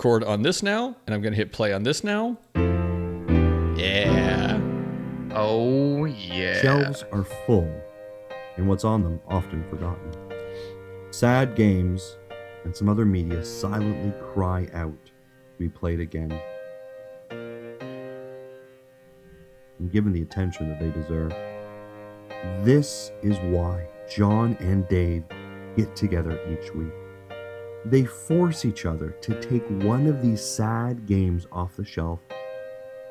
record on this now, and I'm going to hit play on this now. Yeah. Oh yeah. Shelves are full, and what's on them often forgotten. Sad games and some other media silently cry out to be played again. And given the attention that they deserve. This is why John and Dave get together each week. They force each other to take one of these sad games off the shelf,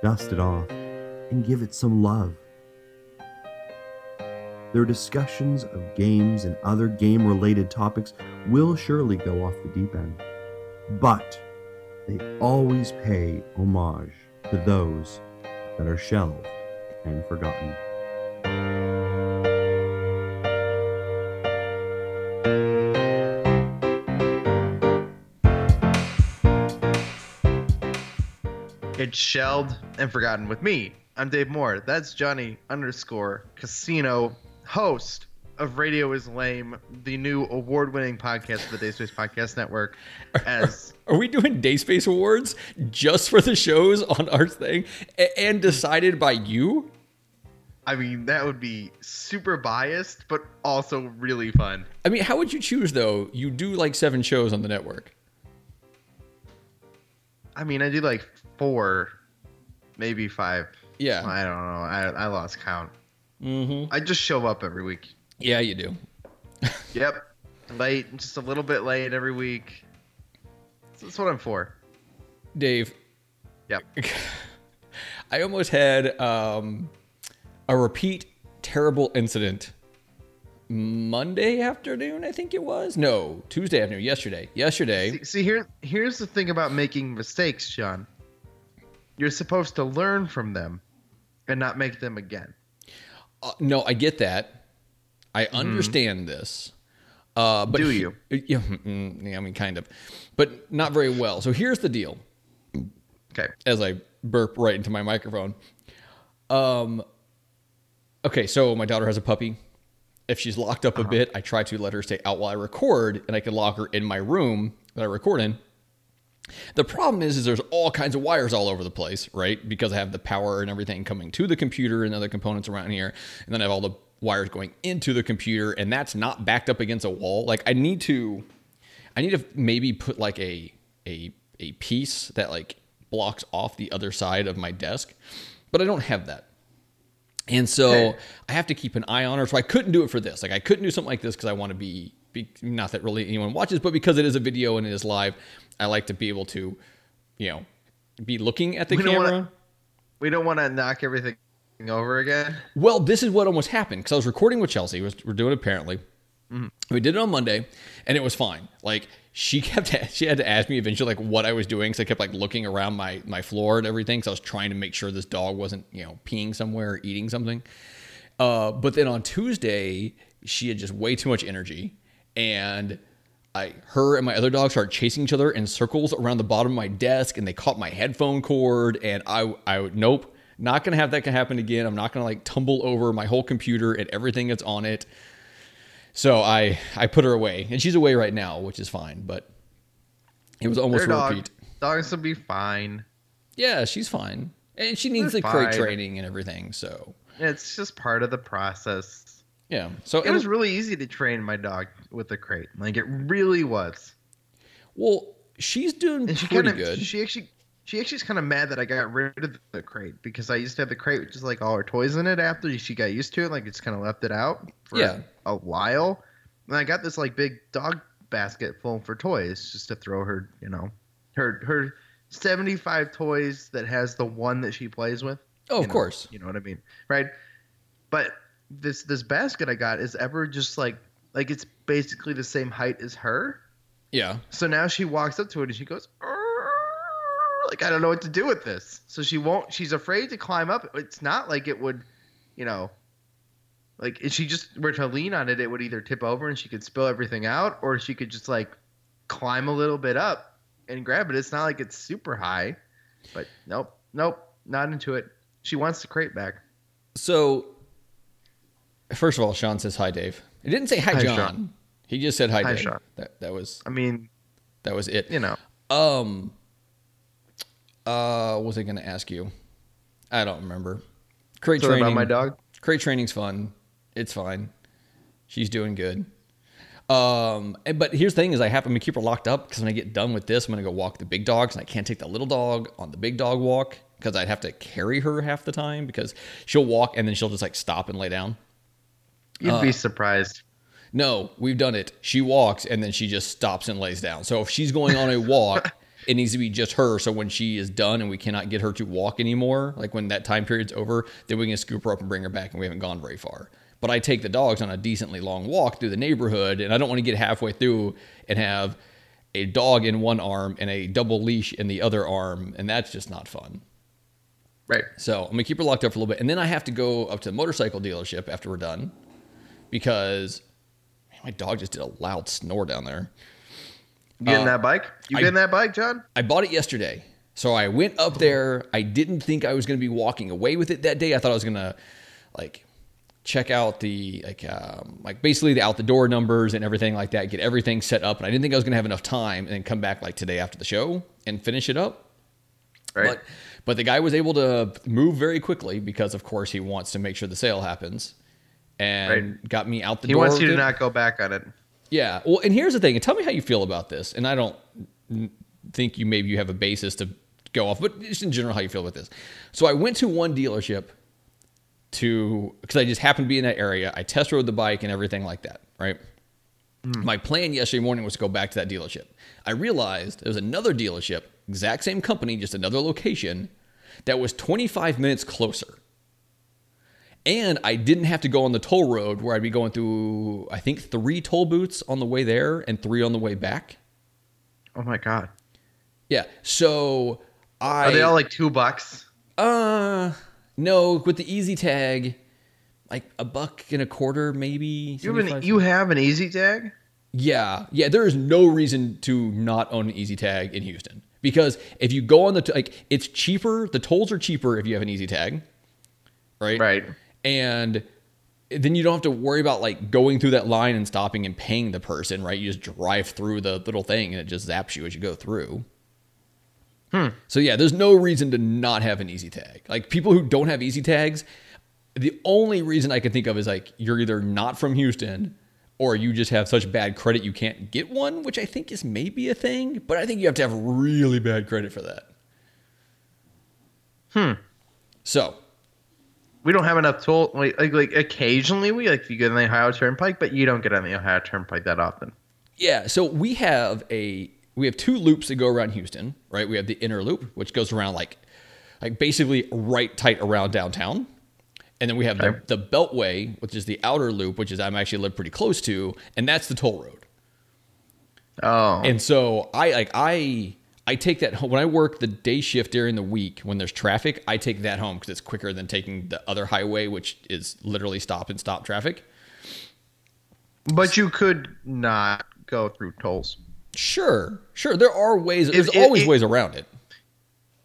dust it off, and give it some love. Their discussions of games and other game related topics will surely go off the deep end, but they always pay homage to those that are shelved and forgotten. It's shelved and forgotten with me. I'm Dave Moore. That's Johnny underscore Casino, host of Radio is Lame, the new award-winning podcast of the Dayspace Podcast Network. As Are we doing Dayspace Awards just for the shows on our thing and decided by you? I mean, that would be super biased, but also really fun. I mean, how would you choose though? You do like seven shows on the network. I mean, I do like four, maybe five. Yeah. I don't know. I, I lost count. Mm-hmm. I just show up every week. Yeah, you do. Yep. Late, just a little bit late every week. That's what I'm for. Dave, Yep. I almost had um, a repeat terrible incident Monday afternoon, I think it was. No, Tuesday afternoon, yesterday. Yesterday. See, see here here's the thing about making mistakes, Sean. You're supposed to learn from them and not make them again. Uh, no, I get that. I understand this. Uh, but Do you? Yeah, mm, yeah, I mean, kind of, but not very well. So here's the deal. Okay. As I burp right into my microphone. Um. Okay, so my daughter has a puppy. If she's locked up a bit, I try to let her stay out while I record, and I can lock her in my room that I record in. The problem is, is there's all kinds of wires all over the place, right? Because I have the power and everything coming to the computer and other components around here, and then I have all the wires going into the computer, and that's not backed up against a wall. Like I need to, I need to maybe put like a a a piece that like blocks off the other side of my desk, but I don't have that. And so Okay. I have to keep an eye on her. So I couldn't do it for this. Like I couldn't do something like this because I want to be, be not that really anyone watches, but because it is a video and it is live, I like to be able to, you know, be looking at the We don't camera. wanna- We don't want to knock everything over again. Well, this is what almost happened because I was recording with Chelsea. Was we're doing it apparently. We did it on Monday, and it was fine. Like she kept, she had to ask me eventually like what I was doing, so I kept like looking around my my floor and everything. So I was trying to make sure this dog wasn't you know peeing somewhere or eating something. Uh, but then on Tuesday, she had just way too much energy, and I, her and my other dog started chasing each other in circles around the bottom of my desk, and they caught my headphone cord. And I, I, nope, not gonna have that can happen again. I'm not gonna like tumble over my whole computer and everything that's on it. So I, I put her away, and she's away right now, which is fine. But it was almost Their a dog, repeat. dogs will be fine. Yeah, she's fine, and she needs They're the crate training and everything. So It's just part of the process. Yeah, so It was really easy to train my dog with the crate. Like it really was. well, she's doing And she pretty kind of good. she actually she actually is kind of mad that I got rid of the crate because I used to have the crate with just like all her toys in it after she got used to it, like it's kind of left it out for Yeah. a while. And I got this like big dog basket full for toys just to throw her, you know, her her 75 toys that has the one that she plays with. oh, of know, course. You know what I mean? Right? But this this basket I got is ever just like like it's basically the same height as her. Yeah. So now she walks up to it and she goes, like I don't know what to do with this. So she won't. She's afraid to climb up. It's not like it would, you know, like if she just were to lean on it, it would either tip over and she could spill everything out, or she could just like climb a little bit up and grab it. It's not like it's super high, but nope, nope, not into it. She wants the crate back. So, first of all, Sean says hi, Dave. He didn't say hi, Hi, John. Sean. He just said hi, Hi, Dave. Sean. That that was I mean, that was it. you know, Um, Uh, what was I going to ask you? I don't remember. Crate training. about my dog. Crate training's fun. It's fine. She's doing good. Um, but here's the thing: is I have to keep her locked up because when I get done with this, I'm gonna go walk the big dogs, and I can't take the little dog on the big dog walk because I'd have to carry her half the time because she'll walk and then she'll just like stop and lay down. You'd Uh, be surprised. No, we've done it. She walks and then she just stops and lays down. So if she's going on a walk, it needs to be just her. So when she is done and we cannot get her to walk anymore, like when that time period's over, then we can scoop her up and bring her back and we haven't gone very far. But I take the dogs on a decently long walk through the neighborhood and I don't want to get halfway through and have a dog in one arm and a double leash in the other arm. And that's just not fun. Right. So I'm gonna keep her locked up for a little bit, and then I have to go up to the motorcycle dealership after we're done because man, my dog just did a loud snore down there. You getting Uh, that bike? You I- getting that bike, John? I bought it yesterday, so I went up there. I didn't think I was gonna be walking away with it that day. I thought I was gonna like check out the like um, like basically the out the door numbers and everything like that, get everything set up, and I didn't think I was gonna have enough time and then come back like today after the show and finish it up. Right. But but the guy was able to move very quickly because of course he wants to make sure the sale happens. And Right. got me out the he door. wants you to not go back on it. Yeah. Well, and here's the thing. And tell me how you feel about this. And I don't think you maybe you have a basis to go off, but just in general, how you feel about this. So I went to one dealership to because I just happened to be in that area. I test rode the bike and everything like that. Right. Hmm. My plan yesterday morning was to go back to that dealership. I realized there was another dealership, exact same company, just another location, that was 25 minutes closer. And I didn't have to go on the toll road where I'd be going through, I think, three toll booths on the way there and three on the way back. Oh my god. Yeah. So I. Are they all like two bucks? Uh, no, with the EZ Tag, like a buck and a quarter, maybe. You have an you have an EZ Tag? Yeah, yeah. There is no reason to not own an EZ Tag in Houston because if you go on the t- like, it's cheaper. The tolls are cheaper if you have an EZ Tag, right? Right. And then you don't have to worry about like going through that line and stopping and paying the person, right? You just drive through the little thing and it just zaps you as you go through. So yeah, there's no reason to not have an EZ Tag. Like people who don't have EZ Tags, the only reason I can think of is like you're either not from Houston or you just have such bad credit you can't get one, which I think is maybe a thing, but I think you have to have really bad credit for that. Hmm. So, We don't have enough toll. Like, like, like occasionally we like you get on the Ohio Turnpike, but you don't get on the Ohio Turnpike that often. yeah, so we have a we have two loops that go around Houston, right? We have the inner loop, which goes around like like basically right tight around downtown. And then we have Okay. the, the Beltway, which is the outer loop, which is I'm actually live pretty close to, and that's the toll road. Oh, And so I like I I take that home when I work the day shift during the week when there's traffic. I take that home because it's quicker than taking the other highway, which is literally stop and stop traffic. but you could not go through tolls. Sure, sure. There are ways. If- There's if- always if- ways around it.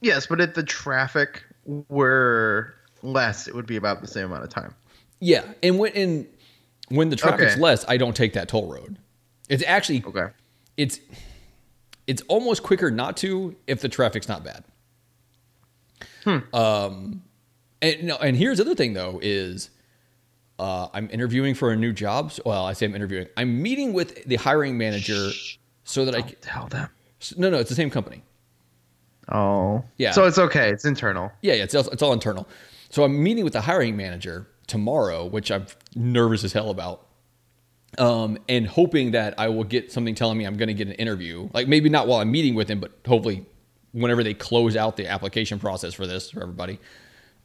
Yes, but if the traffic were less, it would be about the same amount of time. Yeah, and when and when the traffic's Okay. less, I don't take that toll road. It's actually Okay. it's it's almost quicker not to if the traffic's not bad. Um, and no, and here's the other thing though is uh, I'm interviewing for a new job. So- Well, I say I'm interviewing. I'm meeting with the hiring manager so that I Don't tell them. no no it's the same company. Oh. Yeah. So it's okay. It's internal. Yeah, yeah, it's it's all internal. So I'm meeting with the hiring manager tomorrow, which I'm nervous as hell about. Um, and hoping that I will get something telling me I'm going to get an interview. Like maybe not while I'm meeting with him, but hopefully whenever they close out the application process for this for everybody,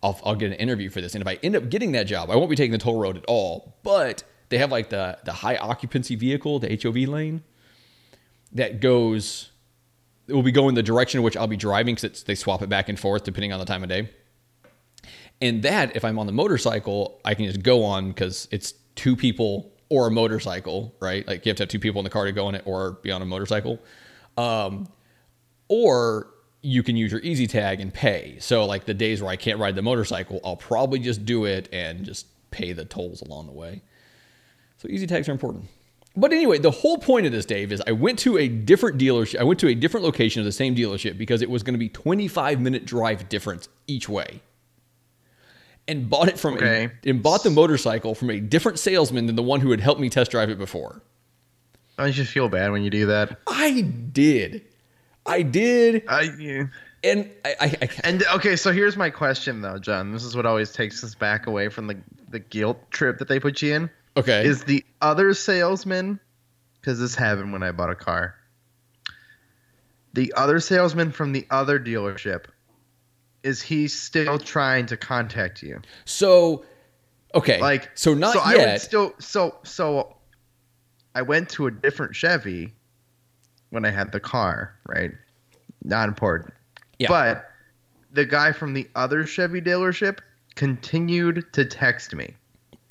I'll, I'll get an interview for this. And if I end up getting that job, I won't be taking the toll road at all. But they have like the the high occupancy vehicle, the HOV lane, that goes. It will be going the direction in which I'll be driving because they swap it back and forth depending on the time of day. And that, if I'm on the motorcycle, I can just go on because it's two people or a motorcycle, right? Like you have to have two people in the car to go on it or be on a motorcycle. Um, or you can use your EZ Tag and pay. So like the days where I can't ride the motorcycle, I'll probably just do it and just pay the tolls along the way. So EZ Tags are important. But anyway, the whole point of this, Dave, is I went to a different dealership. I went to a different location of the same dealership because it was going to be 25 minute drive difference each way. And bought it from Okay. a, and bought the motorcycle from a different salesman than the one who had helped me test drive it before. I just feel bad when you do that? I did. I did. I yeah. And I, I, I And okay, so here's my question though, John. This is what always takes us back away from the the guilt trip that they put you in. okay. Is the other salesman because this happened when I bought a car. The other salesman from the other dealership is he still trying to contact you? so, okay. Like so not so I would yet. still so so I went to a different Chevy when I had the car, right? Not important. Yeah. But the guy from the other Chevy dealership continued to text me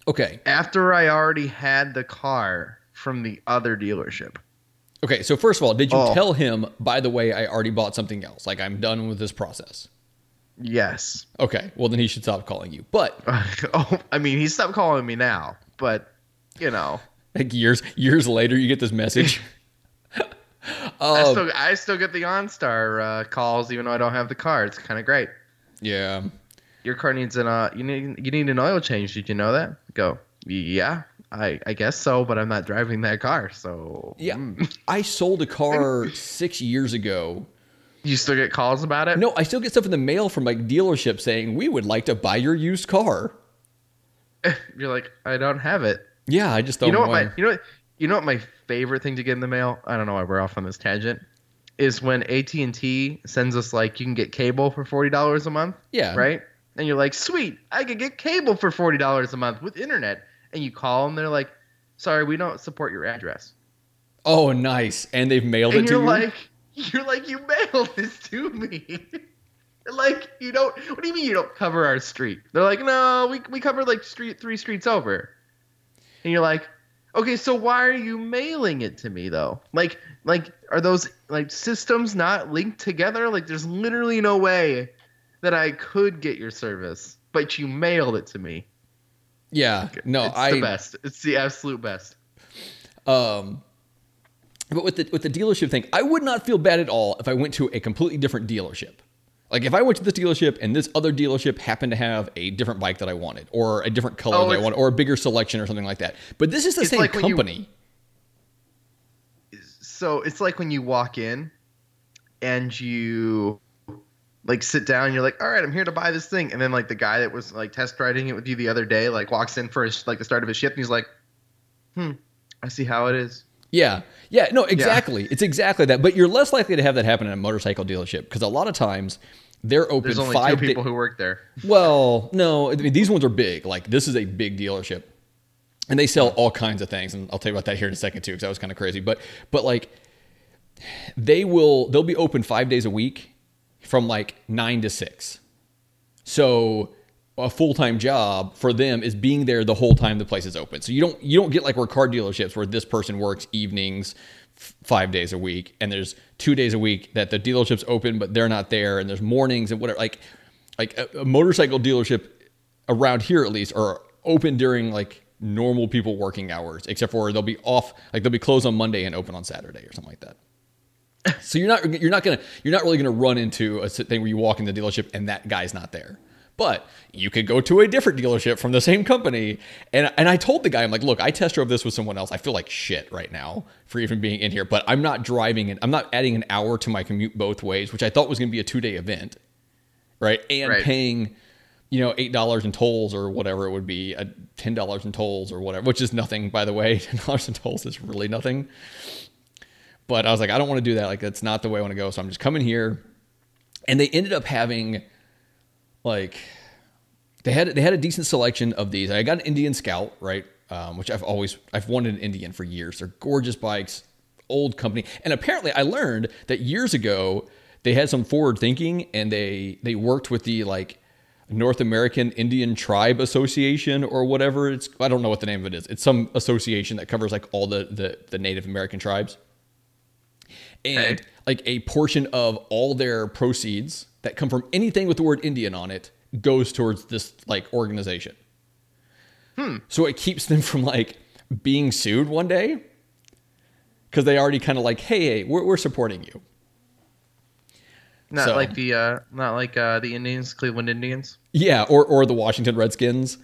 okay. after I already had the car from the other dealership. Okay. So first of all, did you Oh. tell him? By the way, I already bought something else. Like I'm done with this process. Yes. Okay. Well, then he should stop calling you. But oh, I mean, he stopped calling me now, but you know, like years years later, you get this message. I um, still I still get the OnStar uh, calls even though I don't have the car. It's kind of great. yeah. Your car needs an uh, you need you need an oil change. Did you know that? Go. Yeah, I I guess so, but I'm not driving that car, so Yeah. mm. I sold a car six years ago. You still get calls about it? No, I still get stuff in the mail from like dealerships saying we would like to buy your used car. You're like, I don't have it. Yeah, I just throw you know what my you know what, you know what my favorite thing to get in the mail? I don't know why we're off on this tangent. Is when AT and T sends us like you can get cable for forty dollars a month, yeah. right? And you're like, sweet, I could get cable for forty dollars a month with internet. And you call them, they're like, sorry, we don't support your address. Oh, nice. And they've mailed And it to you're you. like, you're like, you mailed this to me. like, you don't. What do you mean you don't cover our street? They're like, no, we we cover like street three streets over. And you're like, okay, so why are you mailing it to me though? Like, like are those like systems not linked together? Like, there's literally no way that I could get your service, but you mailed it to me. yeah. No, it's I It's the best. It's the absolute best. Um, but with the with the dealership thing, I would not feel bad at all if I went to a completely different dealership. Like if I went to this dealership and this other dealership happened to have a different bike that I wanted, or a different color Oh, that I wanted, or a bigger selection or something like that. But this is the same like when you- company. so it's like when you walk in and you like sit down and you're like all right i'm here to buy this thing and then like the guy that was like test riding it with you the other day like walks in for his, like the start of his shift and he's like hmm i see how it is Yeah. Yeah, no, exactly. It's exactly that. But you're less likely to have that happen in a motorcycle dealership because a lot of times they're open there's only two five days. people who work there Well, no, I mean these ones are big. Like this is a big dealership, and they sell all kinds of things. And I'll tell you about that here in a second too, because that was kind of crazy. But but like they will they'll be open five days a week from like nine to six. So a full time job for them is being there the whole time the place is open. So you don't you don't get like where car dealerships where this person works evenings f- five days a week and there's two days a week that the dealership's open but they're not there and there's mornings and whatever like like a, a motorcycle dealership around here at least are open during like normal people working hours except for they'll be off like they'll be closed on Monday and open on Saturday or something like that. So you're not you're not gonna you're not really gonna run into a thing where you walk in the dealership and that guy's not there. But you could go to a different dealership from the same company. And and I told the guy, I'm like, look, I test drove this with someone else. I feel like shit right now for even being in here, but I'm not driving it. I'm not adding an hour to my commute both ways, which I thought was gonna be a two day event. Right. And Right. paying, you know, eight dollars in tolls or whatever it would be, uh, ten dollars in tolls or whatever, which is nothing, by the way. Ten dollars in tolls is really nothing. But I was like, I don't want to do that. Like, that's not the way I want to go. So I'm just coming here. And they ended up having like they had they had a decent selection of these. I got an Indian Scout, right? Um, which I've always I've wanted an Indian for years. They're gorgeous bikes, old company. And apparently I learned that years ago they had some forward thinking and they they worked with the like North American Indian Tribe Association or whatever it's I don't know what the name of it is. It's some association that covers like all the the, the Native American tribes and Okay. like a portion of all their proceeds that come from anything with the word Indian on it goes towards this like organization. So it keeps them from like being sued one day because they already kind of like, hey, hey, we're, we're supporting you. Not So- like the uh, not like uh, the Indians, Cleveland Indians. Yeah, or or the Washington Redskins,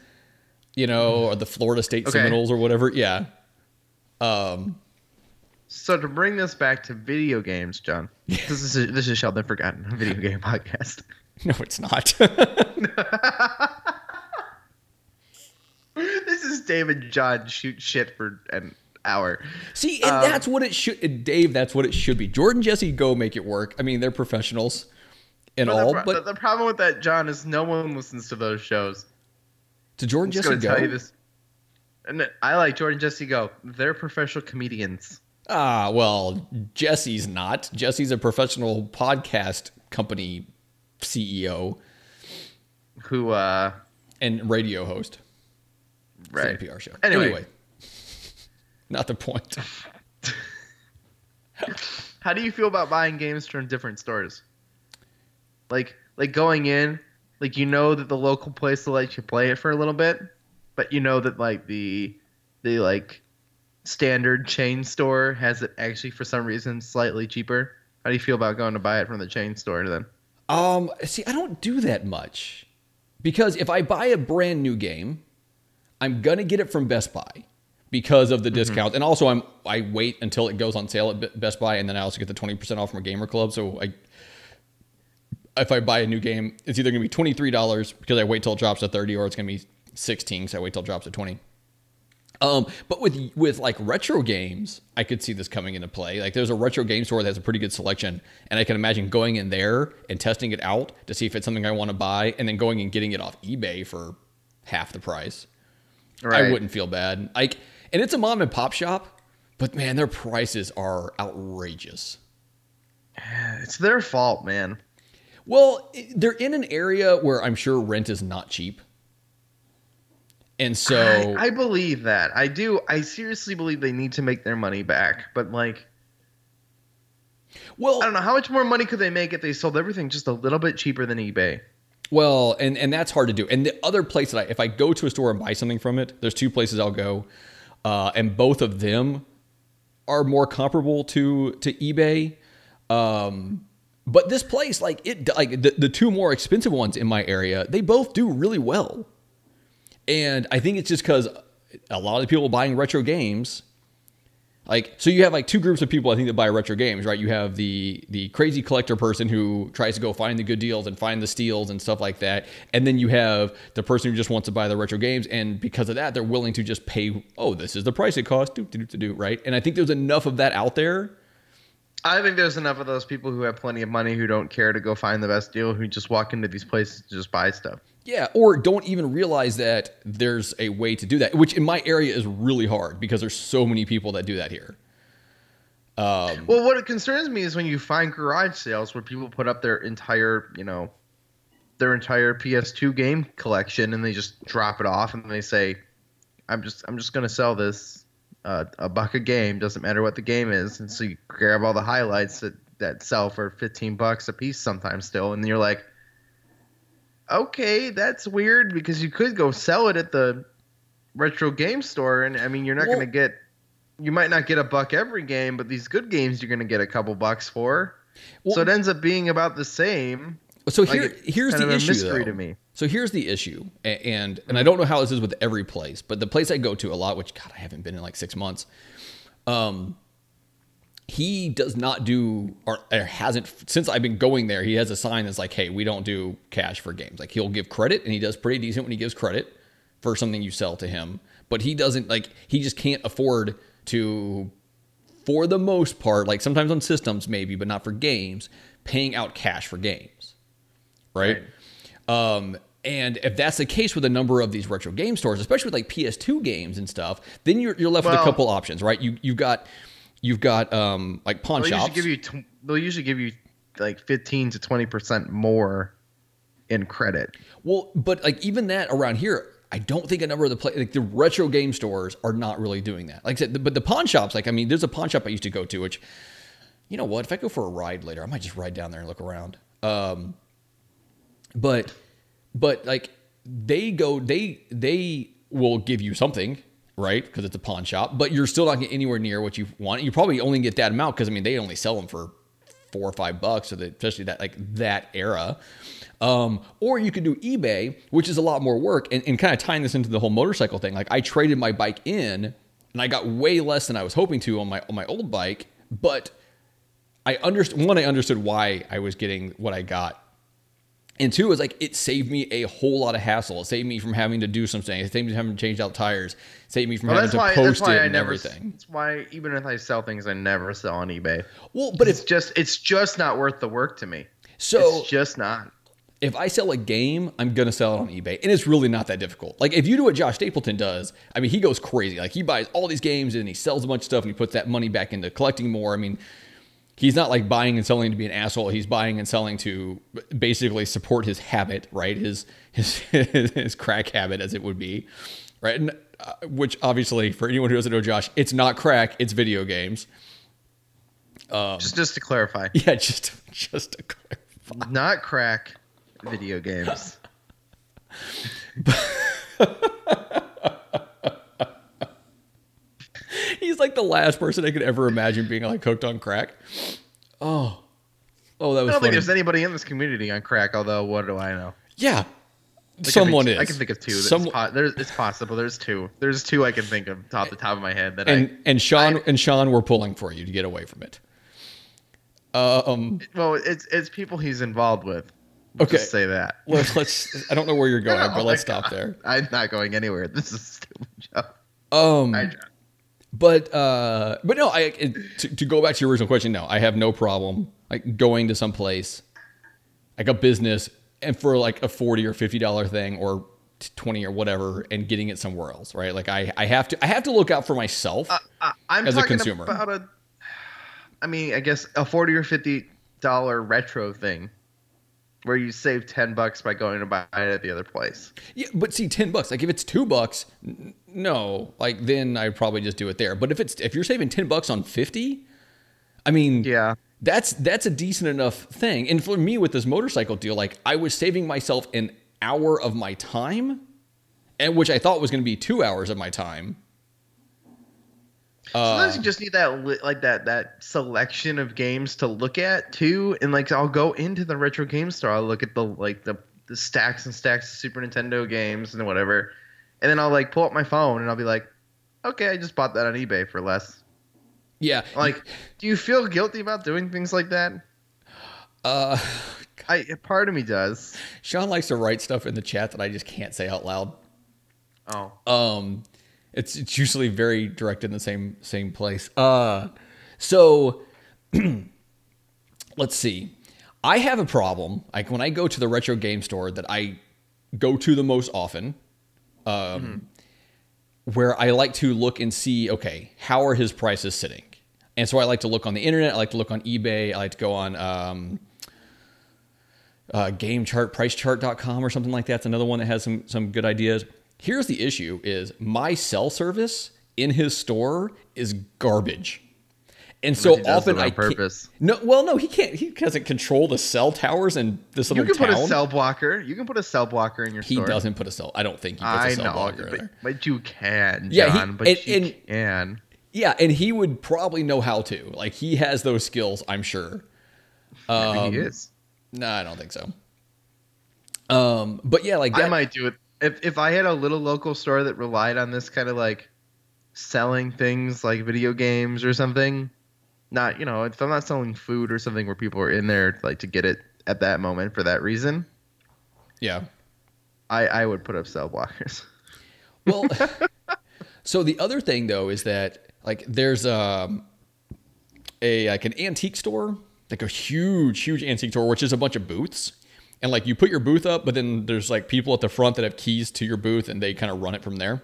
you know, or the Florida State Okay. Seminoles or whatever. Yeah. Um, So to bring this back to video games, John, this is a, this is Shelved and Forgotten, a video game podcast. no, it's not. this is David John shoot shit for an hour. See, and Um, that's what it should. Dave, that's what it should be. Jordan, Jesse, go make it work. I mean, they're professionals and But all, the, but the, problem with that, John, is no one listens to those shows. to Jordan, I'm Jesse, go. tell you this. And I like Jordan Jesse Go. They're professional comedians. Ah, well, Jesse's not. Jesse's a professional podcast company CEO Who, uh, and radio host. right. PR show. Anyway. not the point. How do you feel about buying games from different stores? Like, like going in, like you know that the local place will let you play it for a little bit, but you know that like the, the like, standard chain store has it actually for some reason slightly cheaper. How do you feel about going to buy it from the chain store then? Um, see, I don't do that much because if I buy a brand new game, I'm gonna get it from Best Buy because of the Mm-hmm. discount, and also I'm I wait until it goes on sale at Best Buy, and then I also get the twenty percent off from a gamer club. So I, if I buy a new game, it's either gonna be twenty three dollars because I wait till it drops to thirty, or it's gonna be sixteen because I wait till it drops to twenty. Um, but with with like retro games, I could see this coming into play. Like there's a retro game store that has a pretty good selection, and I can imagine going in there and testing it out to see if it's something I want to buy, and then going and getting it off eBay for half the price. I wouldn't feel bad. Like, and it's a mom and pop shop, but man, their prices are outrageous. It's their fault, man. Well, they're in an area where I'm sure rent is not cheap, and so I, I believe that. I do. I seriously believe they need to make their money back. But like, well, I don't know how much more money could they make if they sold everything just a little bit cheaper than eBay. Well, and and that's hard to do. And the other place that I, if I go to a store and buy something from it, there's two places I'll go, uh, and both of them are more comparable to to eBay. Um, but this place, like it, like the, the two more expensive ones in my area, they both do really well. And I think it's just because a lot of people buying retro games like so you have like two groups of people i think that buy retro games right? You have the the crazy collector person who tries to go find the good deals and find the steals and stuff like that. And then you have the person who just wants to buy the retro games. And because of that they're willing to just pay oh this is the price it costs do do do do right? And i think there's enough of that out there. I think there's enough of those people who have plenty of money who don't care to go find the best deal, who just walk into these places to just buy stuff. Yeah or don't even realize that there's a way to do that which in my area is really hard because there's so many people that do that here um, Well, what it concerns me is when you find garage sales where people put up their entire, you know, their entire PS2 game collection and they just drop it off and they say, "I'm just, I'm just gonna sell this uh, a buck a game. Doesn't matter what the game is." And so you grab all the highlights that that sell for 15 bucks a piece sometimes still, and you're like, "Okay, that's weird because you could go sell it at the retro game store, and I mean, you're not Well- gonna get." you might not get a buck every game, but these good games you're going to get a couple bucks for. Well- so it ends up being about the same. so Like, here, it's here's the issue mystery though. to me. So here's the issue, a- and and I don't know how this is with every place, but the place I go to a lot, which God I haven't been in like six months, um, he does not do or, or hasn't since I've been going there. He has a sign that's like, "Hey, we don't do cash for games." Like he'll give credit, and he does pretty decent when he gives credit for something you sell to him, but he doesn't like he just can't afford to for the most part, like sometimes on systems maybe, but not for games, paying out cash for games. Right? Um, and if that's the case with a number of these retro game stores, especially with like PS2 games and stuff, then you're, you're left with a couple options, right? You you've got you've got um like pawn They'll shops. usually give you tw- they'll usually give you like 15 to 20 percent more in credit. Well, but like even that around here, I don't think a number of the play, like the retro game stores are not really doing that. Like I said, the, but the pawn shops, like I mean, there's a pawn shop I used to go to, which you know what? If I go for a ride later, I might just ride down there and look around. Um, but but like they go, they they will give you something, right? Because it's a pawn shop, but you're still not getting anywhere near what you want. You probably only get that amount because I mean they only sell them for four or five bucks, so that especially that like that era. Um, or you could do eBay, which is a lot more work, and, and kind of tying this into the whole motorcycle thing. Like I traded my bike in, and I got way less than I was hoping to on my on my old bike, but I understood one, I understood why I was getting what I got. And two is like it saved me a whole lot of hassle. It saved me from having to do something. It saved me from having to change out tires. It saved me from Well, having to why. post it I and never. everything. That's why even if I sell things, I never sell on eBay. Well, but But if it's just it's just not worth the work to me. so, it's just not. if I sell a game, I'm gonna sell it on eBay, and it's really not that difficult. Like if you do what Josh Stapleton does, I mean, he goes crazy. Like he buys all these games and he sells a bunch of stuff and he puts that money back into collecting more. I mean, he's not like buying and selling to be an asshole. He's buying and selling to basically support his habit, right? His his his crack habit, as it would be, right? And uh, which obviously, for anyone who doesn't know Josh, it's not crack; it's video games. just just to clarify, Yeah, just just to clarify. not crack video games. He's like the last person I could ever imagine being like hooked on crack. Oh, oh, that was. I don't think there's anybody in this community on crack. Although, what do I know? Yeah, There someone is. I can think of two. Some- po- there's, it's possible. There's two. There's two I can think of top the top of my head that and and Sean and Sean were pulling for you to get away from it. Um, Well, it's it's people he's involved with. Okay. Just say that. let's let's. I don't know where you're going, Oh but let's stop there. I'm not going anywhere. This is a stupid joke. Um, Hi, John. But uh, but no, I it, to, to go back to your original question. No, I have no problem like going to some place, like a business, and for like a forty or fifty dollar thing or twenty or whatever, and getting it somewhere else, right? Like I I have to I have to look out for myself. I, I'm As a consumer. about a. I mean, I guess a forty or fifty dollar retro thing, where you save ten bucks by going to buy it at the other place. Yeah, but see, ten bucks. Like if it's two bucks, n- no, like then I'd probably just do it there. But if it's if you're saving ten bucks on fifty, I mean, Yeah. that's that's a decent enough thing. And for me with this motorcycle deal, like I was saving myself an hour of my time, and which I thought was going to be two hours of my time. Sometimes Uh, you just need that like that that selection of games to look at too, and like I'll go into the retro game store. I'll look at the like the the stacks and stacks of Super Nintendo games and whatever, and then I'll like pull up my phone and I'll be like, okay, I just bought that on eBay for less. yeah, Like, do you feel guilty about doing things like that? uh, I part of me does. Sean likes to write stuff in the chat that I just can't say out loud. Oh, Um, it's it's usually very directed in the same same place. Uh, so let's see. I have a problem. Like when I go to the retro game store that I go to the most often, um, where I like to look and see, okay, how are his prices sitting? And so I like to look on the internet. I like to look on eBay. I like to go on um, uh, game chart, pricechart.com or something like that. It's another one that has some some good ideas. Here's the issue is my cell service in his store is garbage. And so often I purpose. no, well, no, he can't. He doesn't control the cell towers in this you little can put a cell blocker. You can put a cell blocker in your he store. doesn't put a cell. I don't think he puts I a cell know, blocker but, there. but you can, Yeah, he- but and- you and- can. Yeah, and he would probably know how to. Like he has those skills, I'm sure. Maybe Um, he is. No, I don't think so. Um, but yeah, like I might do it if if I had a little local store that relied on this kind of like selling things like video games or something. Not you know if I'm not selling food or something where people are in there like to get it at that moment for that reason. yeah. I I would put up cell blockers. Well, so the other thing though is that like there's um a like an antique store, like a huge, huge antique store, which is a bunch of booths. And like you put your booth up, but then there's like people at the front that have keys to your booth and they kind of run it from there.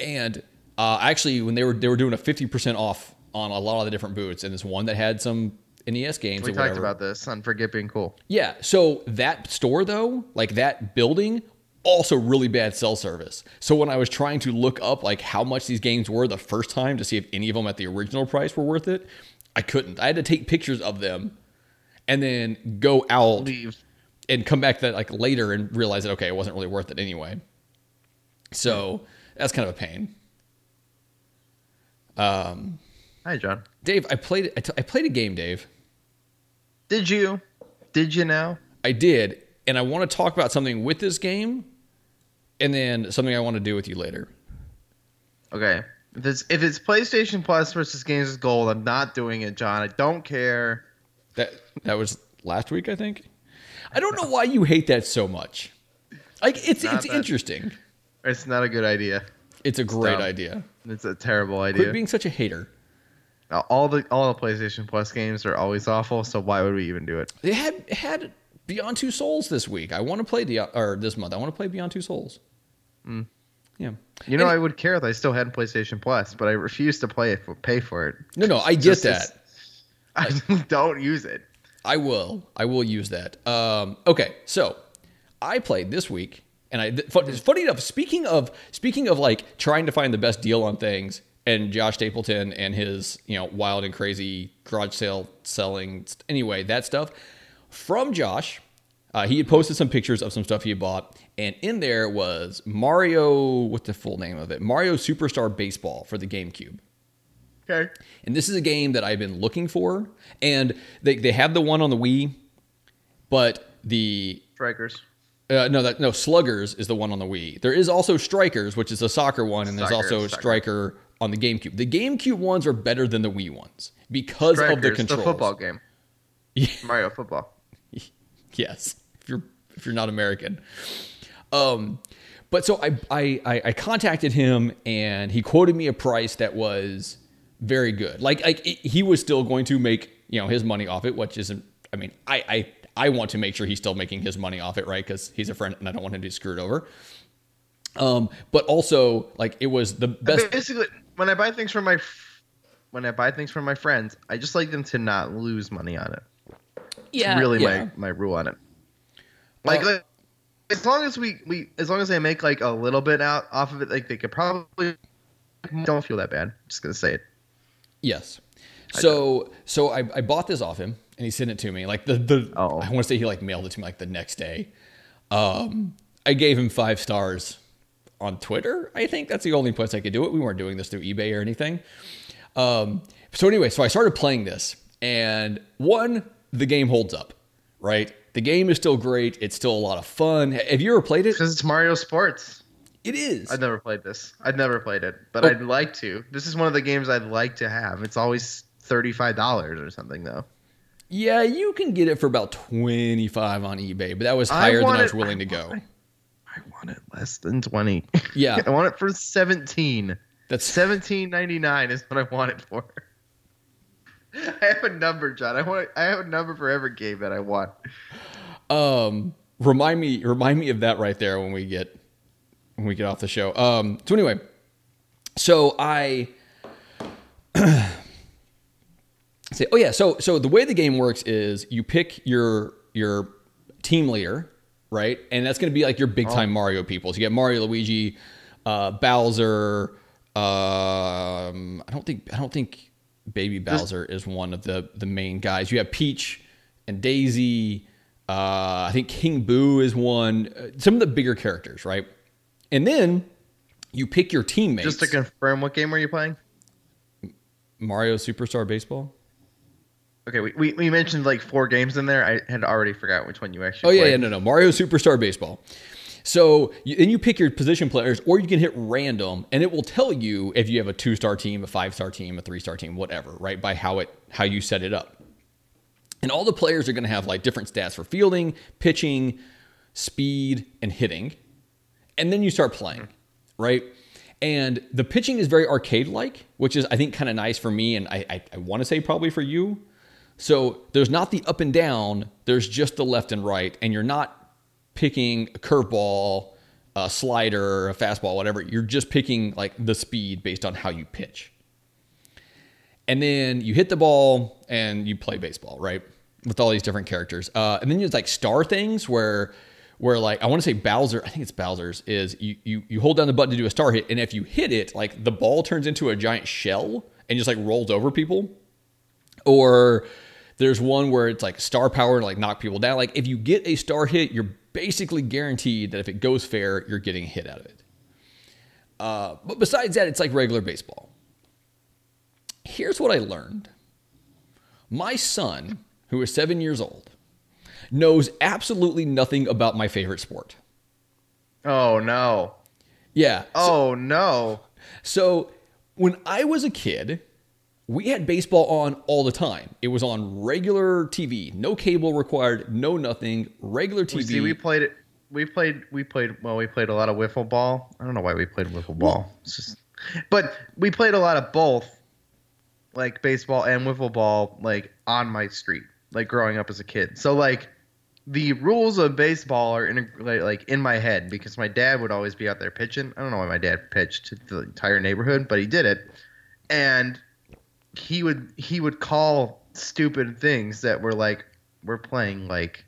And uh, actually, when they were they were doing a fifty percent off on a lot of the different booths, and this one that had some NES games. we talked whatever. about this on Forget Being Cool. Yeah. So that store though, like that building, also really bad cell service. So when I was trying to look up like how much these games were the first time to see if any of them at the original price were worth it, I couldn't. I had to take pictures of them and then go out Leave. and come back that like later and realize that okay, it wasn't really worth it anyway. So That's kind of a pain. Um, Hi, John. Dave, I played I, t- I played a game, Dave. Did you? Did you now? I did, and I want to talk about something with this game, and then something I want to do with you later. Okay. If it's if it's PlayStation Plus versus Games with Gold, I'm not doing it, John. I don't care. That that was last week, I think. I don't know why you hate that so much. Like it's Not it's that- interesting. It's not a good idea. It's a great dumb. idea. It's a terrible idea. Quit being such a hater. all the all the PlayStation Plus games are always awful. So why would we even do it? They had had Beyond Two Souls this week. I want to play the or this month. I want to play Beyond Two Souls. Mm. Yeah. You know, And- I would care if I still had PlayStation Plus, but I refuse to play it pay for it. No, no, I get Just that. I don't use it. I will. I will use that. Um, okay, so I played this week, and I. It's funny enough. Speaking of speaking of like trying to find the best deal on things, and Josh Stapleton and his you know wild and crazy garage sale selling. Anyway, that stuff from Josh. Uh, he had posted some pictures of some stuff he had bought, and in there was Mario. What's the full name of it? Mario Superstar Baseball for the GameCube. Okay. And this is a game that I've been looking for. And they, they have the one on the Wii, but the Strikers. uh, no that no Sluggers is the one on the Wii. There is also Strikers, which is a soccer one, and there's also soccer. Striker on the GameCube. The GameCube ones are better than the Wii ones because of the Strikers, controls. the football game. Yeah. Mario football. yes if you're if you're not american um but so I i i contacted him and he quoted me a price that was very good like like it- he was still going to make you know his money off it which isn't i mean i i i want to make sure he's still making his money off it right because he's a friend and i don't want him to be screwed over um but also like it was the best Basically, when I buy things from my when I buy things from my friends, I just like them to not lose money on it. yeah really yeah. my my rule on it. Like, Well- like, as long as we we as long as they make like a little bit out off of it, like they could probably don't feel that bad. just gonna say it. Yes. So so I, I bought this off him and he sent it to me. Like the the Oh. I want to say he like mailed it to me like the next day. Um I gave him five stars on Twitter. I think that's the only place I could do it. We weren't doing this through eBay or anything. Um so anyway, so I started playing this and one, the game holds up, right? The game is still great. It's still a lot of fun. Have you ever played it? Because it's Mario Sports. It is. I've never played this. I've never played it, but Oh. I'd like to. This is one of the games I'd like to have. It's always thirty five dollars or something though. Yeah, you can get it for about 25 on eBay, but that was I higher than want I was it- willing to I go. want I want it less than twenty. Yeah. I want it for seventeen. That's Seventeen ninety nine is what I want it for. I have a number, John. I want. I have a number for every game that I want. Um, remind me, remind me of that right there when we get when we get off the show. Um, so anyway, so I say, oh yeah, so so the way the game works is you pick your your team leader, right, and that's going to be like your big time Mario people. So you get Mario, Luigi, uh, Bowser. Um, I don't think I don't think Baby Bowser is one of the the main guys. You have Peach and Daisy. Uh, I think King Boo is one. Uh, some of the bigger characters, right? And then you pick your teammates. Just to confirm, what game were you playing? Mario Superstar Baseball. Okay, we, we, we mentioned like four games in there. I had already forgot which one you actually. Oh yeah, played. yeah, no, no, Mario Superstar Baseball. So you, then you pick your position players, or you can hit random, and it will tell you if you have a two-star team, a five-star team, a three-star team, whatever, right? By how it how you set it up. And all the players are going to have like different stats for fielding, pitching, speed, and hitting. And then you start playing, right? And the pitching is very arcade-like, which is I think kind of nice for me, and I I, I want to say probably for you. So there's not the up and down, there's just the left and right, and you're not picking a curveball, a slider, a fastball, whatever. You're just picking like the speed based on how you pitch. And then you hit the ball and you play baseball, right? With all these different characters. Uh, and then there's like star things where where like I want to say Bowser, I think it's Bowser's, is you, you you hold down the button to do a star hit, and if you hit it, like the ball turns into a giant shell and just like rolls over people or there's one where it's like star power to like knock people down. Like if you get a star hit, you're basically guaranteed that if it goes fair, you're getting a hit out of it. Uh, but besides that, it's like regular baseball. Here's what I learned my son, who is seven years old, knows absolutely nothing about my favorite sport. Oh no. Yeah. So, Oh no. so when I was a kid, we had baseball on all the time. It was on regular TV, no cable required, no nothing, regular TV. We see, we played it. We played. We played. Well, we played a lot of wiffle ball. I don't know why we played wiffle ball. It's just, but we played a lot of both, like baseball and wiffle ball, like on my street, like growing up as a kid. So like, the rules of baseball are in like, in my head because my dad would always be out there pitching. I don't know why my dad pitched to the entire neighborhood, but he did it, and he would he would call stupid things that were like we're playing like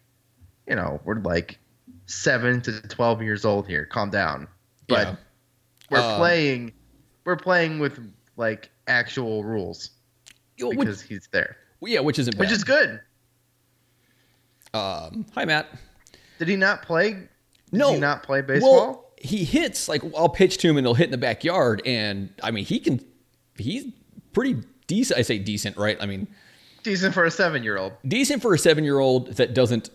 you know we're like seven to 12 years old here calm down but Yeah. we're Um, playing we're playing with like actual rules because he's there yeah, which isn't bad. which is good um, hi Matt. did he not play did No. he not play baseball Well, he hits like I'll pitch to him and he'll hit in the backyard, and I mean he can. He's pretty decent. I say decent, right? I mean decent for a seven year old decent for a seven-year-old that doesn't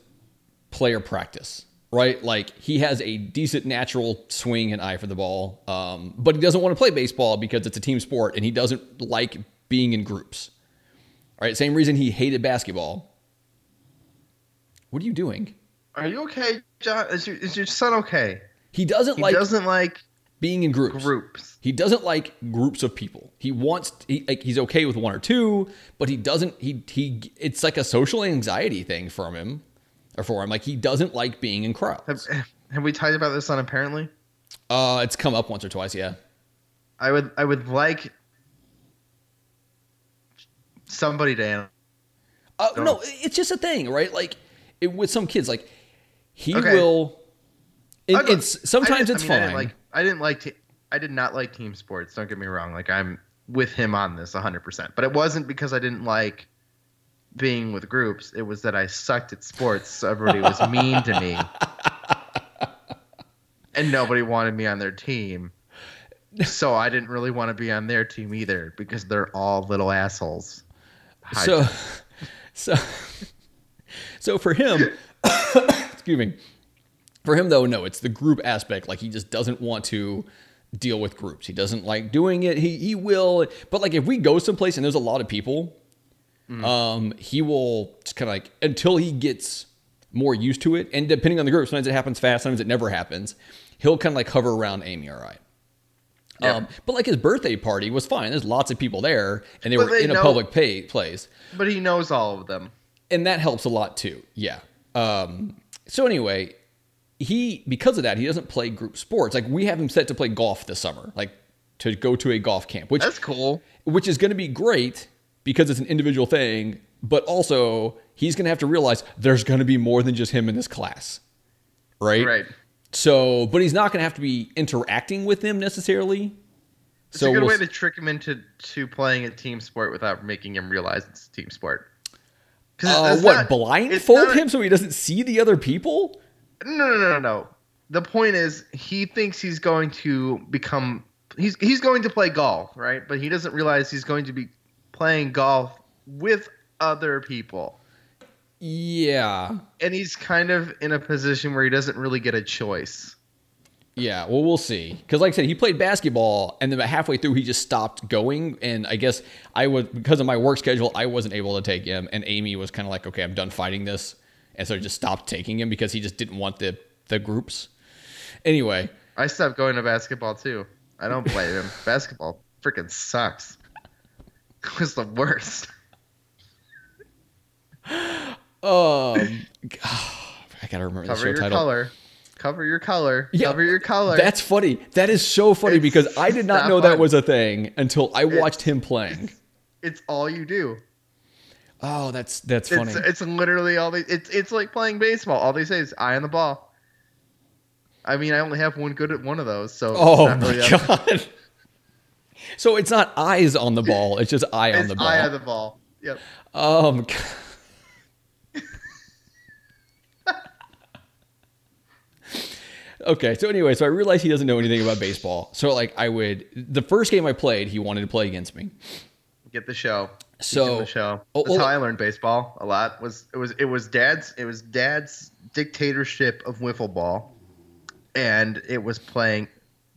play or practice, right? Like he has a decent natural swing and eye for the ball, um, but he doesn't want to play baseball because it's a team sport, and he doesn't like being in groups. All right, same reason he hated basketball. What are you doing? are you okay john is your, is your son okay He doesn't he like doesn't like being in groups. groups He doesn't like groups of people. He wants he, like he's okay with one or two, but he doesn't he he it's like a social anxiety thing from him or for him. Like he doesn't like being in crowds. have, have we talked about this on apparently Uh it's come up once or twice, yeah. I would I would like somebody to. Uh, no, it's just a thing, right? Like it, with some kids like he Okay. will it, I'll go- it's sometimes it's I mean, I didn't like I didn't like te- I did not like team sports. Don't get me wrong. Like I'm with him on this 100%. But it wasn't because I didn't like being with groups. It was that I sucked at sports. So everybody was mean to me. And nobody wanted me on their team. So I didn't really want to be on their team either because they're all little assholes. Hi, so so so for him excuse me for him though no it's the group aspect like he just doesn't want to deal with groups he doesn't like doing it he he will but like if we go someplace and there's a lot of people um he will just kind of like until he gets more used to it and depending on the group sometimes it happens fast sometimes it never happens he'll kind of like hover around amy all right Yeah. um, but like his birthday party was fine. There's lots of people there, and they But were they in a public pay, place But he knows all of them. And that helps a lot too. Yeah. Um, so anyway, he because of that he doesn't play group sports. Like we have him set to play golf this summer, like to go to a golf camp, which That's cool. which is going to be great because it's an individual thing. But also he's going to have to realize there's going to be more than just him in this class, right? Right. So, but he's not going to have to be interacting with them necessarily. It's So a good we'll way to trick him into to playing a team sport without making him realize it's a team sport. Uh, what not- blindfold not- him so he doesn't see the other people? No, no, no, no, no. The point is, he thinks he's going to become. He's he's going to play golf, right? But he doesn't realize he's going to be playing golf with other people, Yeah. and he's kind of in a position where he doesn't really get a choice. Yeah, well, we'll see. Because, like I said, he played basketball, and then halfway through, he just stopped going. And I guess I was because of my work schedule, I wasn't able to take him. And Amy was kind of like, "Okay, I'm done fighting this," and so I just stopped taking him because he just didn't want the the groups. Anyway, I stopped going to basketball too. I don't blame him. Basketball freaking sucks. It was the worst. um, I gotta remember the Cover show your title. color. Cover your color. Yeah, Cover your color. That's funny. That is so funny It's because I did not know that was a thing until I watched him playing. it's all you do. Oh, that's that's funny. It's it's literally all they. It's it's like playing baseball. All they say is eye on the ball. I mean, I only have one good at one of those, so oh it's my really that- god. so it's not eyes on the ball; it's just eye on the ball. eye on the ball. Yep. Um. Okay, so anyway, so I realized he doesn't know anything about baseball. So like I would the first game I played, he wanted to play against me. Get the show. So- the show. Oh, That's oh. how I learned baseball a lot. Was it was it was dad's it was dad's dictatorship of wiffle ball, and it was playing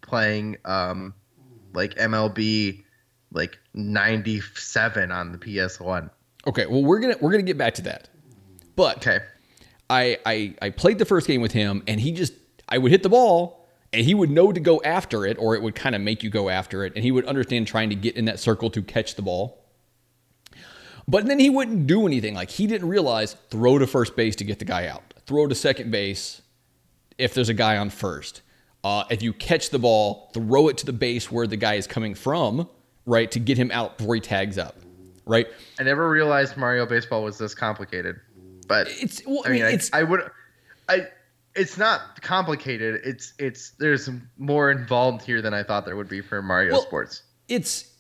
playing um like MLB like ninety seven on the PS one. Okay, well we're gonna we're gonna get back to that. But Okay. I, I I played the first game with him, and he just I would hit the ball, and he would know to go after it, or it would kind of make you go after it, and he would understand trying to get in that circle to catch the ball. But then he wouldn't do anything. Like he didn't realize throw to first base to get the guy out, throw to second base if there's a guy on first. Uh, if you catch the ball, throw it to the base where the guy is coming from, right, to get him out before he tags up, right? I never realized Mario Baseball was this complicated, but It's well, I mean, I, it's I would, I, it's not complicated. It's it's there's more involved here than I thought there would be for Mario Well, Sports. it's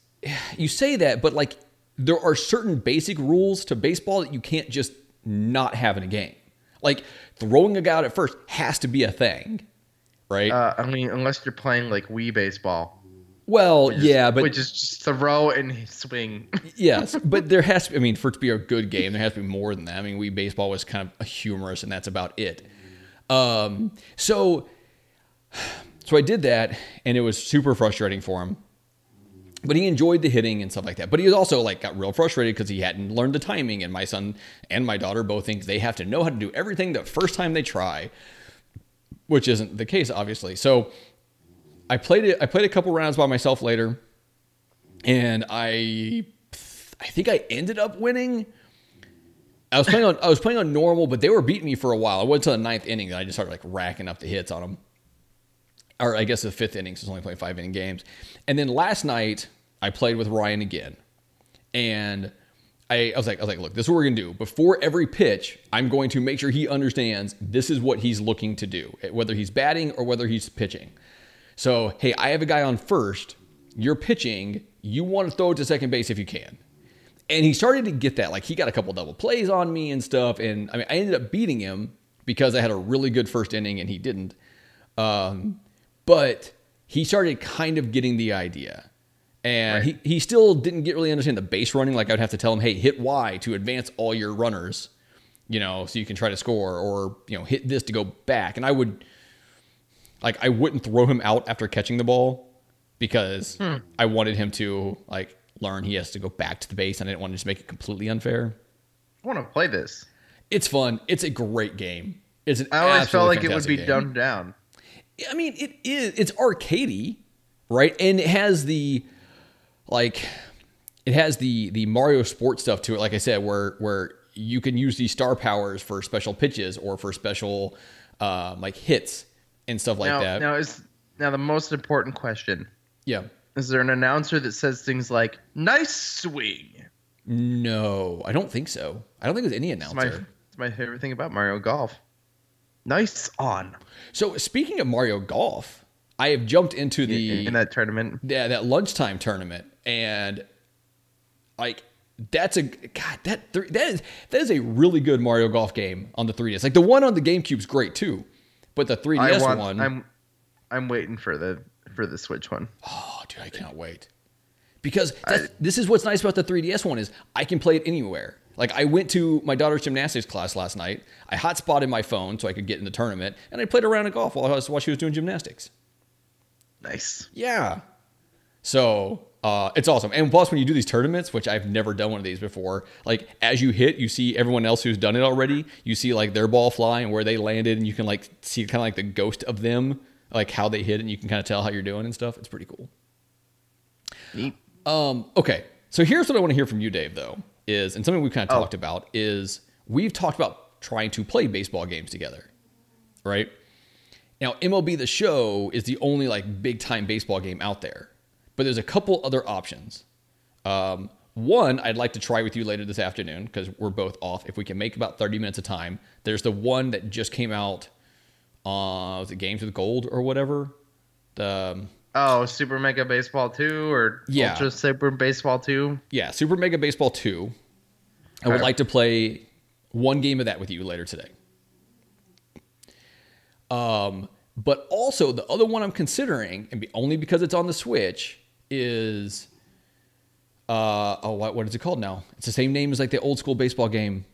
you say that, but like there are certain basic rules to baseball that you can't just not have in a game. Like throwing a guy out at first has to be a thing, right? Uh, I mean, unless you're playing like Wii baseball, well, yeah, but which is just throw and swing. yes, but there has to. Be, I mean, for it to be a good game, there has to be more than that. I mean, Wii baseball was kind of humorous, and that's about it. Um, so, so I did that, and it was super frustrating for him. But he enjoyed the hitting and stuff like that. But he also like got real frustrated because he hadn't learned the timing. And my son and my daughter both think they have to know how to do everything the first time they try, which isn't the case, obviously. So I played it. I played a couple rounds by myself later, and I, I think I ended up winning. I was playing on. I was playing on normal, but they were beating me for a while. I went to the ninth inning, and I just started like racking up the hits on them. Or I guess the fifth inning, so it's only playing five inning games. And then last night I played with Ryan again, and I, I was like, I was like, look, this is what we're gonna do. Before every pitch, I'm going to make sure he understands this is what he's looking to do, eh, whether he's batting or whether he's pitching. So, hey, I have a guy on first. You're pitching. You want to throw it to second base if you can. And he started to get that. Like he got a couple double plays on me and stuff. And I mean, I ended up beating him because I had a really good first inning and he didn't. Um, but he started kind of getting the idea. And he, he still didn't get really understand the base running. Like I'd have to tell him, hey, hit Y to advance all your runners, you know, so you can try to score, or you know, hit this to go back. And I would like I wouldn't throw him out after catching the ball because I wanted him to like learn he has to go back to the base and I didn't want to just make it completely unfair. I want to play this. It's fun. It's a great game. It's an I always felt like it would be game. dumbed down. I mean, it is. It's arcadey, right? And it has the like, it has the the Mario Sport stuff to it. Like I said, where where you can use these star powers for special pitches or for special um, like hits and stuff like now, that. now is now the most important question: yeah. Is there an announcer that says things like "nice swing"? No, I don't think so. I don't think there's any It's announcer. my it's my favorite thing about Mario Golf. Nice on So speaking of Mario Golf, I have jumped into the in that tournament. yeah, that lunchtime tournament, and like that's a god that that is that is a really good Mario Golf game on the 3DS. Like the one on the GameCube's great too, but the 3DS I want. one, I'm I'm waiting for the for the Switch one. oh dude, I cannot wait because that's, this is what's nice about the 3DS one is I can play it anywhere. Like I went to my daughter's gymnastics class last night. I hotspotted my phone so I could get in the tournament, and I played around at golf while I was while she was doing gymnastics. Nice. Yeah. So uh, it's awesome. And plus, when you do these tournaments, which I've never done one of these before, like as you hit, you see everyone else who's done it already. You see like their ball fly and where they landed, and you can like see kind of like the ghost of them, like how they hit, and you can kind of tell how you're doing and stuff. It's pretty cool. Neat. Um, okay, so here's what I want to hear from you, Dave. Though is and something we've kind of Oh. talked about is we've talked about trying to play baseball games together, right? Now, MLB The Show is the only like big time baseball game out there, but there's a couple other options. Um, one I'd like to try with you later this afternoon because we're both off. If we can make about 30 minutes of time, there's the one that just came out. Uh, was it Games with Gold or whatever? The um, Oh, Super Mega Baseball 2 or Yeah. Ultra Super Baseball 2? yeah, Super Mega Baseball 2. I would Okay. like to play one game of that with you later today. Um, But also the other one I'm considering, and be, only because it's on the Switch, is uh oh what what is it called now? It's the same name as like the old school baseball game.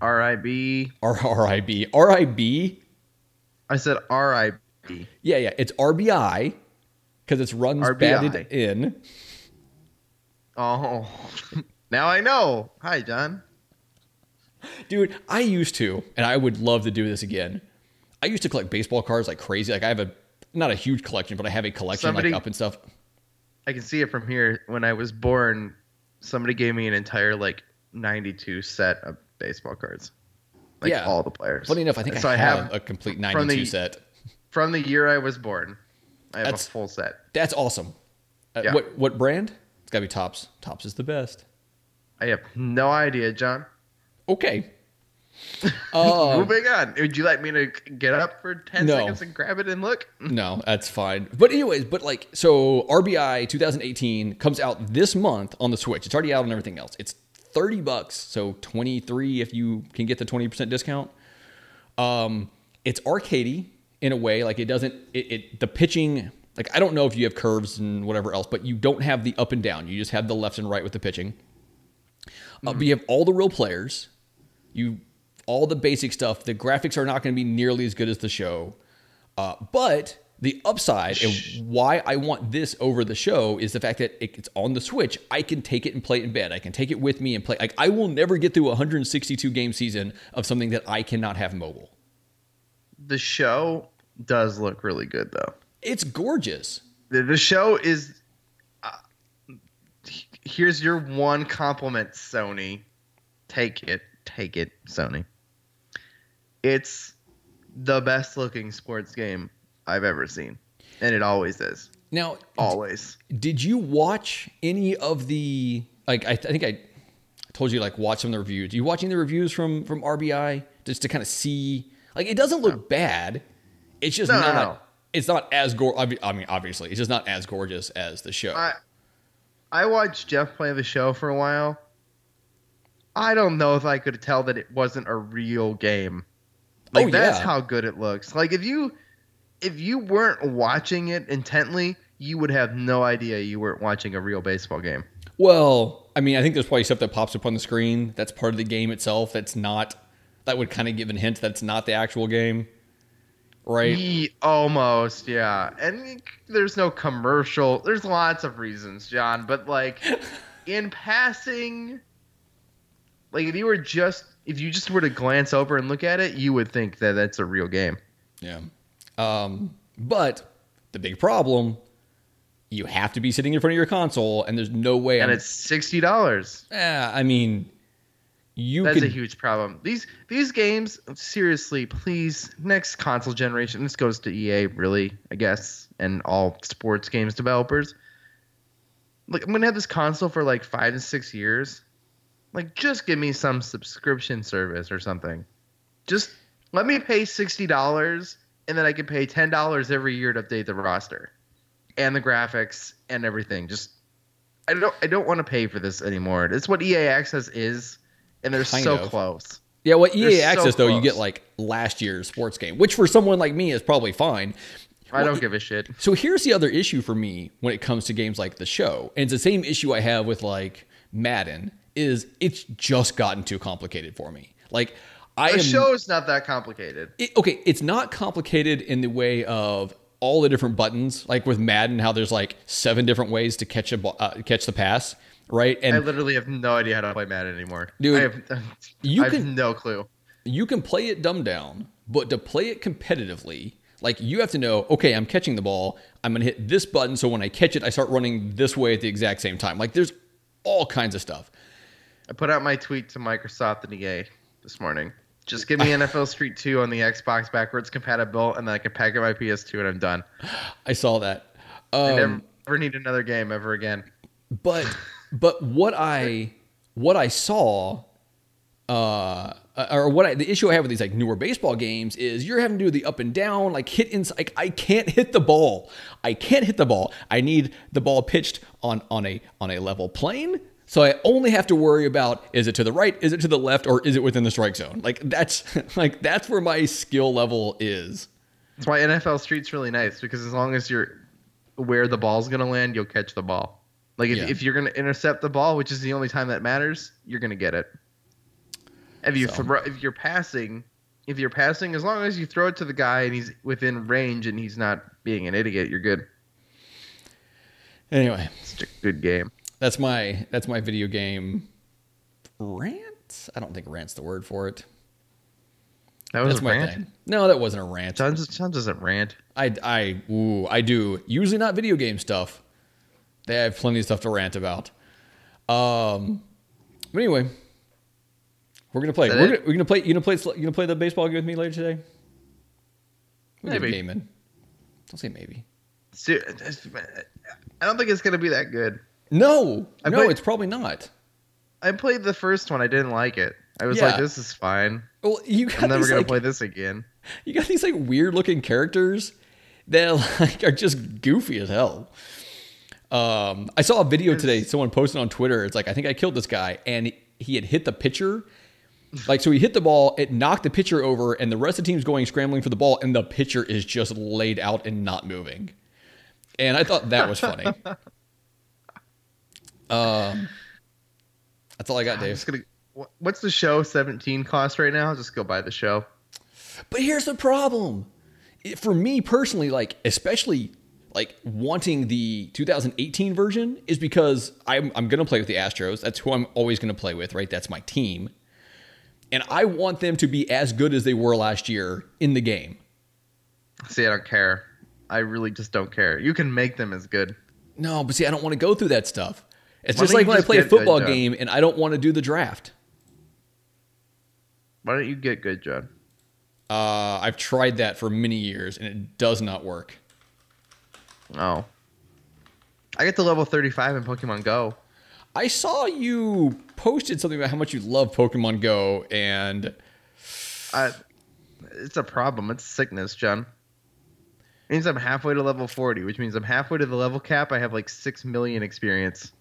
RIB. R RIB. RIB. I said RIB. Yeah, yeah. It's RBI because it's runs RBI. batted in. Oh, now I know. Hi, John. Dude, I used to, and I would love to do this again. I used to collect baseball cards like crazy. Like I have a not a huge collection, but I have a collection Somebody- like up and stuff. I can see it from here. When I was born, somebody gave me an entire like 92 set of baseball cards. Like Yeah. all the players. Funny enough, I think So I, I have, have a complete from 92 the- set. from the year I was born. I have That's- a full set. That's awesome. Uh, Yeah. What what brand? It's got to be Topps. Topps is the best. I have no idea, John. Okay. Moving on. Would you like me to get up for 10 No. seconds and grab it and look? no, that's fine. But anyways, but like so RBI 2018 comes out this month on the Switch. It's already out on everything else. It's 30 bucks, so 23 if you can get the 20% discount. Um it's arcadey in a way like it doesn't it, it the pitching like I don't know if you have curves and whatever else, but you don't have the up and down. You just have the left and right with the pitching. Uh, but you have all the real players. You all the basic stuff. The graphics are not going to be nearly as good as the show. Uh, but the upside and why I want this over the show is the fact that it's on the Switch. I can take it and play it in bed. I can take it with me and play. Like I will never get through a 162 game season of something that I cannot have mobile. The show does look really good, though. It's gorgeous. The, the show is. Uh, here's your one compliment, Sony. Take it. Take it, Sony. It's the best looking sports game I've ever seen. And it always is. Now, Always. did you watch any of the like? I, I think I told you like watch some of the reviews. you watching the reviews from from RBI just to kind of see like it doesn't look bad. It's just No, no, not. no. It's not as gore. I mean, obviously, it's just not as gorgeous as the show. I I watched Jeff play the show for a while. I don't know if I could tell that it wasn't a real game. Like Oh, that's how good it looks. Like if you if you weren't watching it intently, you would have no idea you weren't watching a real baseball game. well, I mean, I think there's probably stuff that pops up on the screen that's part of the game itself. That's not. That would kind of give a hint that's not the actual game, right? Almost, yeah. And there's no commercial. There's lots of reasons, John, but like in passing like if you were just if you just were to glance over and look at it, you would think that that's a real game. Yeah. Um, but the big problem, you have to be sitting in front of your console, and there's no way. And I'm- it's sixty dollars. Eh, I mean, you That's could. a huge problem. These these games, seriously, please, next console generation. This goes to EA, really, I guess, and all sports games developers. Like, I'm gonna have this console for like five to six years. Like, just give me some subscription service or something. Just let me pay sixty dollars, and then I can pay ten dollars every year to update the roster, and the graphics and everything. Just I don't I don't want to pay for this anymore. It's what EA Access is, and they're Kind so of. close. yeah, well, EA They're so Access though, you get like last year's sports game, which for someone like me is probably fine. I Well, don't give a shit. So here's the other issue for me when it comes to games like the show, and it's the same issue I have with like Madden. Is it's just gotten too complicated for me? Like I The am show is not that complicated. it, okay, it's not complicated in the way of all the different buttons, like with Madden, how there's like seven different ways to catch a ball, uh, catch the pass, right? And I literally have no idea how to play Madden anymore. Dude, I have, you I have no clue. you can play it dumbed down, but to play it competitively, like you have to know, okay, I'm catching the ball, I'm gonna hit this button, so when I catch it, I start running this way at the exact same time. Like there's all kinds of stuff. I put out my tweet to Microsoft and EA this morning. Just give me NFL Street 2 on the Xbox backwards compatible, and then I can pack up my PS2 and I'm done. I saw that. I Um, never, never need another game ever again. but but what I what I saw uh or what I the issue I have with these like newer baseball games is you're having to do the up and down like hit inside like I can't hit the ball. I can't hit the ball. I need the ball pitched on on a on a level plane. So I only have to worry about is it to the right, is it to the left or is it within the strike zone? Like that's like that's where my skill level is. That's why NFL Street's really nice because as long as you're where the ball's gonna land, you'll catch the ball. Like if, Yeah. if you're gonna intercept the ball, which is the only time that matters, you're gonna get it. If you So- throw, if you're passing, if you're passing, as long as you throw it to the guy and he's within range and he's not being an idiot, you're good. Anyway, It's a good game. That's my that's my video game rant. I don't think rant's the word for it. That was That's a my rant. thing. No, that wasn't a rant. John, John doesn't rant. I I ooh, I do. Usually not video game stuff. They have plenty of stuff to rant about. Um, but anyway, we're gonna play. We're gonna, we're gonna play. You gonna play? You gonna play the baseball game with me later today? We'll get a Maybe. game in. Don't say maybe. I don't think it's gonna be that good. No, I no, played- it's probably not. I played the first one. I didn't like it. I was Yeah. like, this is fine. Well, you got I'm never gonna like, play this again. you got these like weird looking characters that like are just goofy as hell. Um, I saw a video today. Someone posted on Twitter. It's like I think I killed this guy, and he had hit the pitcher. Like so, he hit the ball. It knocked the pitcher over, and the rest of the team's going scrambling for the ball, and the pitcher is just laid out and not moving. And I thought that was funny. um, that's all I got, Dave. gonna. What's the show 17 cost right now? I'll just go buy the show. But here's the problem. For me personally, like especially like wanting the 2018 version is because I'm I'm gonna play with the Astros. That's who I'm always gonna play with, right? That's my team. And I want them to be as good as they were last year in the game. See, I don't care. I really just don't care. You can make them as good. No, but see, I don't want to go through that stuff. It's just like when I play a get good, football game and I don't want to do the draft. Why don't you get good, John? Uh, I've tried that for many years and it does not work. Oh. I get to level 35 in Pokemon Go. I saw you posted something about how much you love Pokemon Go, and I, it's a problem. It's sickness, John. It means I'm halfway to level 40, which means I'm halfway to the level cap. I have like 6 million experience.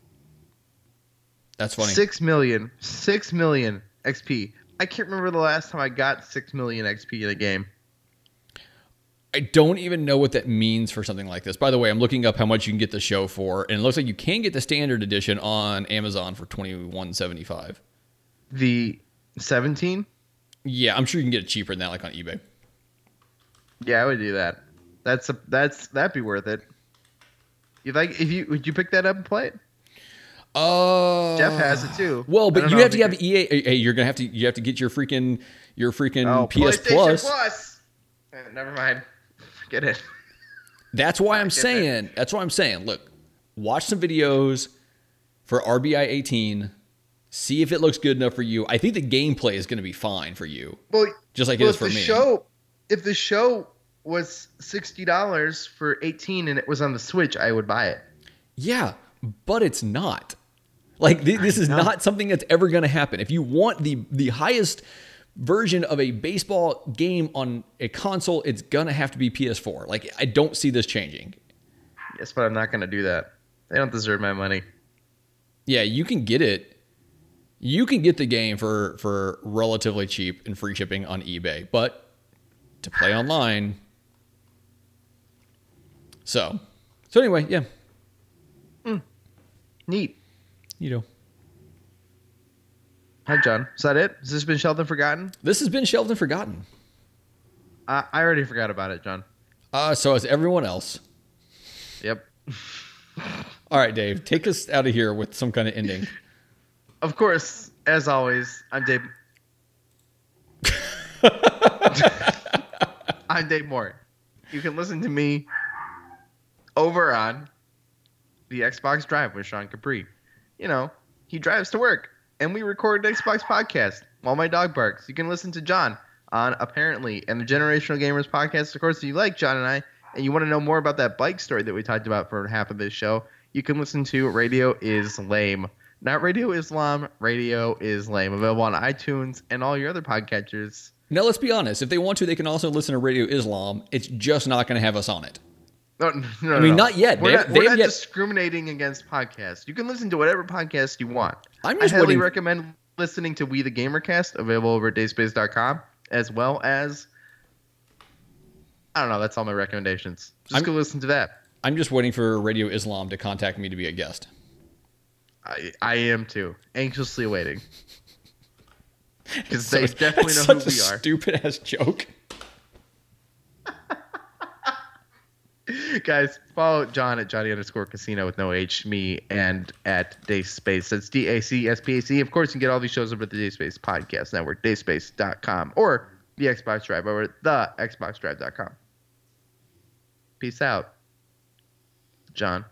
That's funny. Six million. Six million XP. I can't remember the last time I got 6 million XP in a game. I don't even know what that means for something like this. By the way, I'm looking up how much you can get the show for, and it looks like you can get the standard edition on Amazon for twenty one seventy five. The 17? Yeah, I'm sure you can get it cheaper than that, like on eBay. Yeah, I would do that. That's a, that's that'd be worth it. You like if you would you pick that up and play it? Uh, Jeff has it too. Well, but you know have to have EA. Hey, you're gonna have to. You have to get your freaking your freaking oh, PS PlayStation Plus. Plus. Eh, never mind. Get it. That's why I'm saying. That's why I'm saying. Look, watch some videos for RBI 18. See if it looks good enough for you. I think the gameplay is going to be fine for you, Well, just like well, it is for the me. show if the show was sixty dollars for eighteen and it was on the Switch, I would buy it. Yeah, but it's not. Like th- this is not something that's ever going to happen. If you want the the highest version of a baseball game on a console, it's going to have to be PS4. Like I don't see this changing. Yes, but I'm not going to do that. They don't deserve my money. Yeah, you can get it. You can get the game for for relatively cheap and free shipping on eBay, but to play online. So, so anyway, yeah, hmm. Neat. You know, Hi, John. Is that it? Has this been Shelved and Forgotten? this has been shelved and forgotten. I, I already forgot about it, John. Uh, so has everyone else. Yep. All right, Dave, take us out of here with some kind of ending. Of course, as always, I'm Dave. I'm Dave Moore. You can listen to me over on the Xbox Drive with Sean Capri. You know, he drives to work, and we record an Xbox podcast while my dog barks. You can listen to John on Apparently and the Generational Gamers podcast. Of course, if you like John and I, and you want to know more about that bike story that we talked about for half of this show, you can listen to Radio is Lame. Not Radio Islam, Radio is Lame. Available on iTunes and all your other podcatchers. Now, let's be honest. If they want to, they can also listen to Radio Islam. It's just not going to have us on it. No, no, I mean, no. not yet. We're They- not, we're not yet- discriminating against podcasts. You can listen to whatever podcast you want. I'm I highly waiting. recommend listening to We the Gamercast, available over at dayspace.com, as well as I don't know. That's all my recommendations. Just I'm- go listen to that. I'm just waiting for Radio Islam to contact me to be a guest. I, I am too. Anxiously waiting. Because So they definitely know who we a are. Stupid ass joke. Guys, follow John at Johnny underscore casino with no H, me, and at Dayspace. That's D A C S P A C. Of course, you can get all these shows over at the Dayspace Podcast Network, dayspace.com, or the Xbox Drive over at the Xboxdrive.com. Peace out. John.